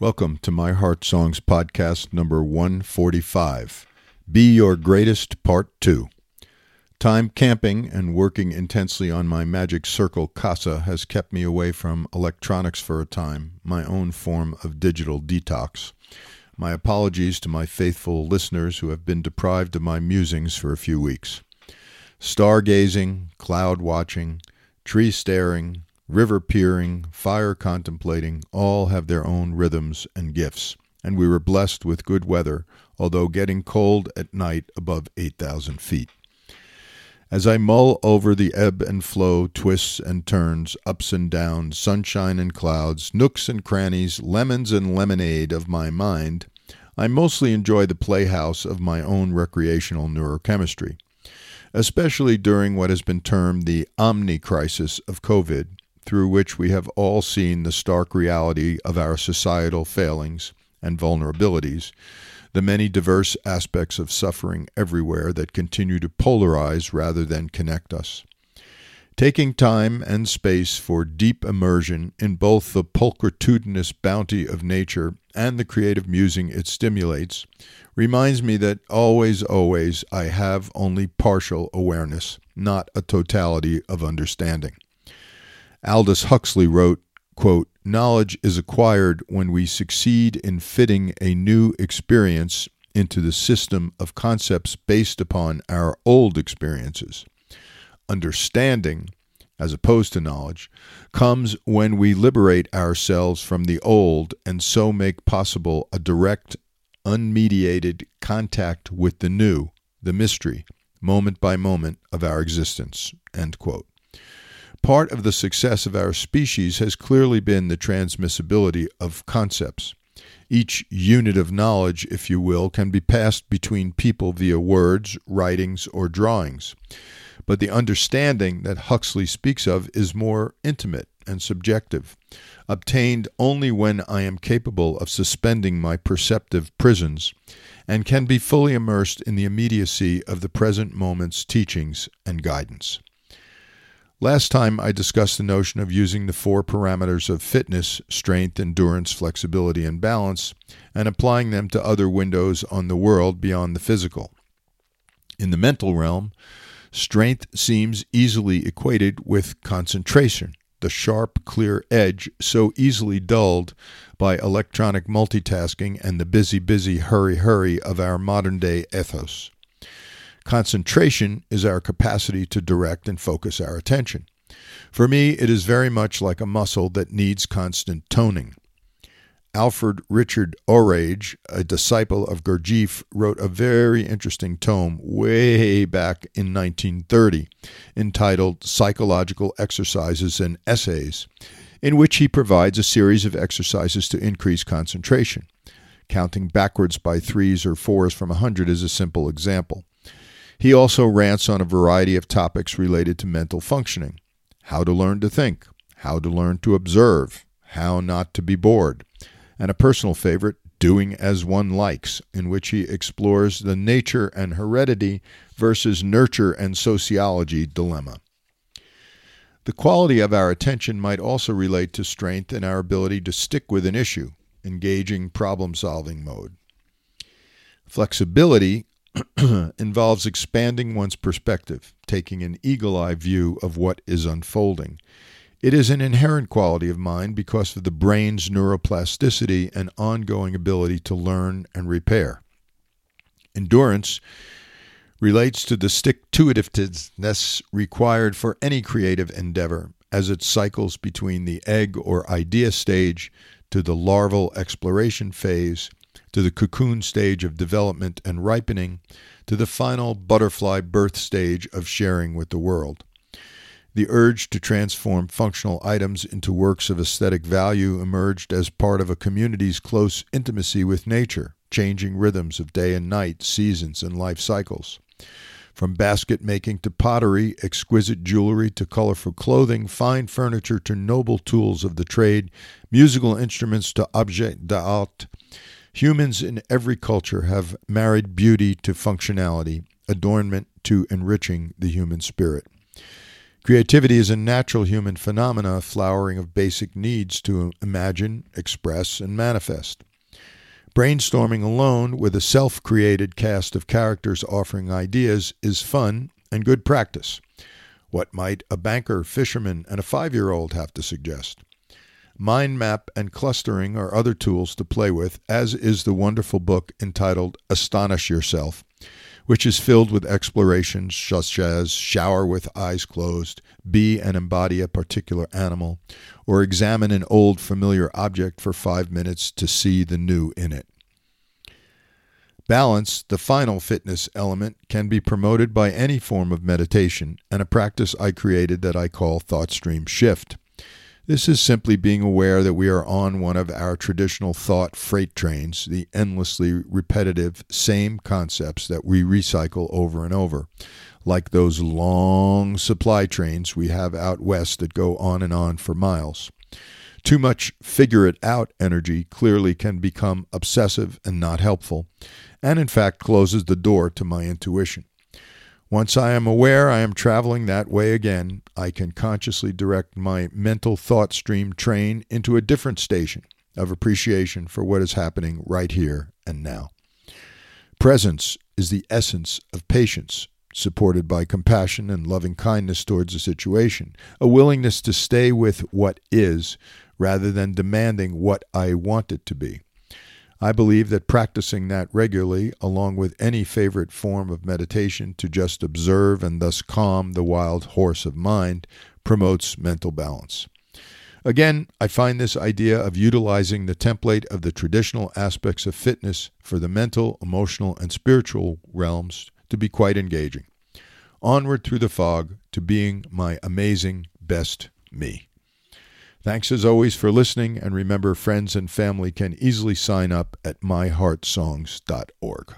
Welcome to My Heart Songs podcast number 145. Be Your Greatest Part 2. Time camping and working intensely on my Magic Circle Casa has kept me away from electronics for a time, my own form of digital detox. My apologies to my faithful listeners who have been deprived of my musings for a few weeks. Stargazing, cloud watching, tree staring, river peering, fire contemplating, all have their own rhythms and gifts, and we were blessed with good weather, although getting cold at night above 8,000 feet. As I mull over the ebb and flow, twists and turns, ups and downs, sunshine and clouds, nooks and crannies, lemons and lemonade of my mind, I mostly enjoy the playhouse of my own recreational neurochemistry, especially during what has been termed the omni crisis of COVID, through which we have all seen the stark reality of our societal failings and vulnerabilities, the many diverse aspects of suffering everywhere that continue to polarize rather than connect us. Taking time and space for deep immersion in both the pulchritudinous bounty of nature and the creative musing it stimulates reminds me that always, always I have only partial awareness, not a totality of understanding. Aldous Huxley wrote, quote, Knowledge is acquired when we succeed in fitting a new experience into the system of concepts based upon our old experiences. Understanding, as opposed to knowledge, comes when we liberate ourselves from the old and so make possible a direct, unmediated contact with the new, the mystery, moment by moment of our existence. End quote. Part of the success of our species has clearly been the transmissibility of concepts. Each unit of knowledge, if you will, can be passed between people via words, writings, or drawings. But the understanding that Huxley speaks of is more intimate and subjective, obtained only when I am capable of suspending my perceptive prisons, and can be fully immersed in the immediacy of the present moment's teachings and guidance. Last time I discussed the notion of using the four parameters of fitness, strength, endurance, flexibility, and balance, and applying them to other windows on the world beyond the physical. In the mental realm, strength seems easily equated with concentration, the sharp, clear edge so easily dulled by electronic multitasking and the busy, busy, hurry, hurry of our modern day ethos. Concentration is our capacity to direct and focus our attention. For me, it is very much like a muscle that needs constant toning. Alfred Richard Orage, a disciple of Gurdjieff, wrote a very interesting tome way back in 1930 entitled Psychological Exercises and Essays, in which he provides a series of exercises to increase concentration. Counting backwards by threes or fours from a 100 is a simple example. He also rants on a variety of topics related to mental functioning how to learn to think, how to learn to observe, how not to be bored, and a personal favorite, Doing as One Likes, in which he explores the nature and heredity versus nurture and sociology dilemma. The quality of our attention might also relate to strength in our ability to stick with an issue, engaging problem solving mode. Flexibility involves expanding one's perspective, taking an eagle eye view of what is unfolding. It is an inherent quality of mind because of the brain's neuroplasticity and ongoing ability to learn and repair. Endurance relates to the stick to itiveness required for any creative endeavor as it cycles between the egg or idea stage to the larval exploration phase to the cocoon stage of development and ripening, to the final butterfly birth stage of sharing with the world. The urge to transform functional items into works of aesthetic value emerged as part of a community's close intimacy with nature, changing rhythms of day and night, seasons, and life cycles. From basket making to pottery, exquisite jewelry to colorful clothing, fine furniture to noble tools of the trade, musical instruments to objets d'art, Humans in every culture have married beauty to functionality, adornment to enriching the human spirit. Creativity is a natural human phenomena, flowering of basic needs to imagine, express, and manifest. Brainstorming alone with a self created cast of characters offering ideas is fun and good practice. What might a banker, fisherman, and a five year old have to suggest? Mind map and clustering are other tools to play with, as is the wonderful book entitled Astonish Yourself, which is filled with explorations such as shower with eyes closed, be and embody a particular animal, or examine an old familiar object for five minutes to see the new in it. Balance, the final fitness element, can be promoted by any form of meditation and a practice I created that I call Thought Stream Shift. This is simply being aware that we are on one of our traditional thought freight trains, the endlessly repetitive same concepts that we recycle over and over, like those long supply trains we have out west that go on and on for miles. Too much figure it out energy clearly can become obsessive and not helpful, and in fact closes the door to my intuition. Once I am aware I am traveling that way again, I can consciously direct my mental thought stream train into a different station of appreciation for what is happening right here and now. Presence is the essence of patience, supported by compassion and loving kindness towards the situation, a willingness to stay with what is rather than demanding what I want it to be. I believe that practicing that regularly, along with any favorite form of meditation to just observe and thus calm the wild horse of mind, promotes mental balance. Again, I find this idea of utilizing the template of the traditional aspects of fitness for the mental, emotional, and spiritual realms to be quite engaging. Onward through the fog to being my amazing best me. Thanks as always for listening, and remember, friends and family can easily sign up at myheartsongs.org.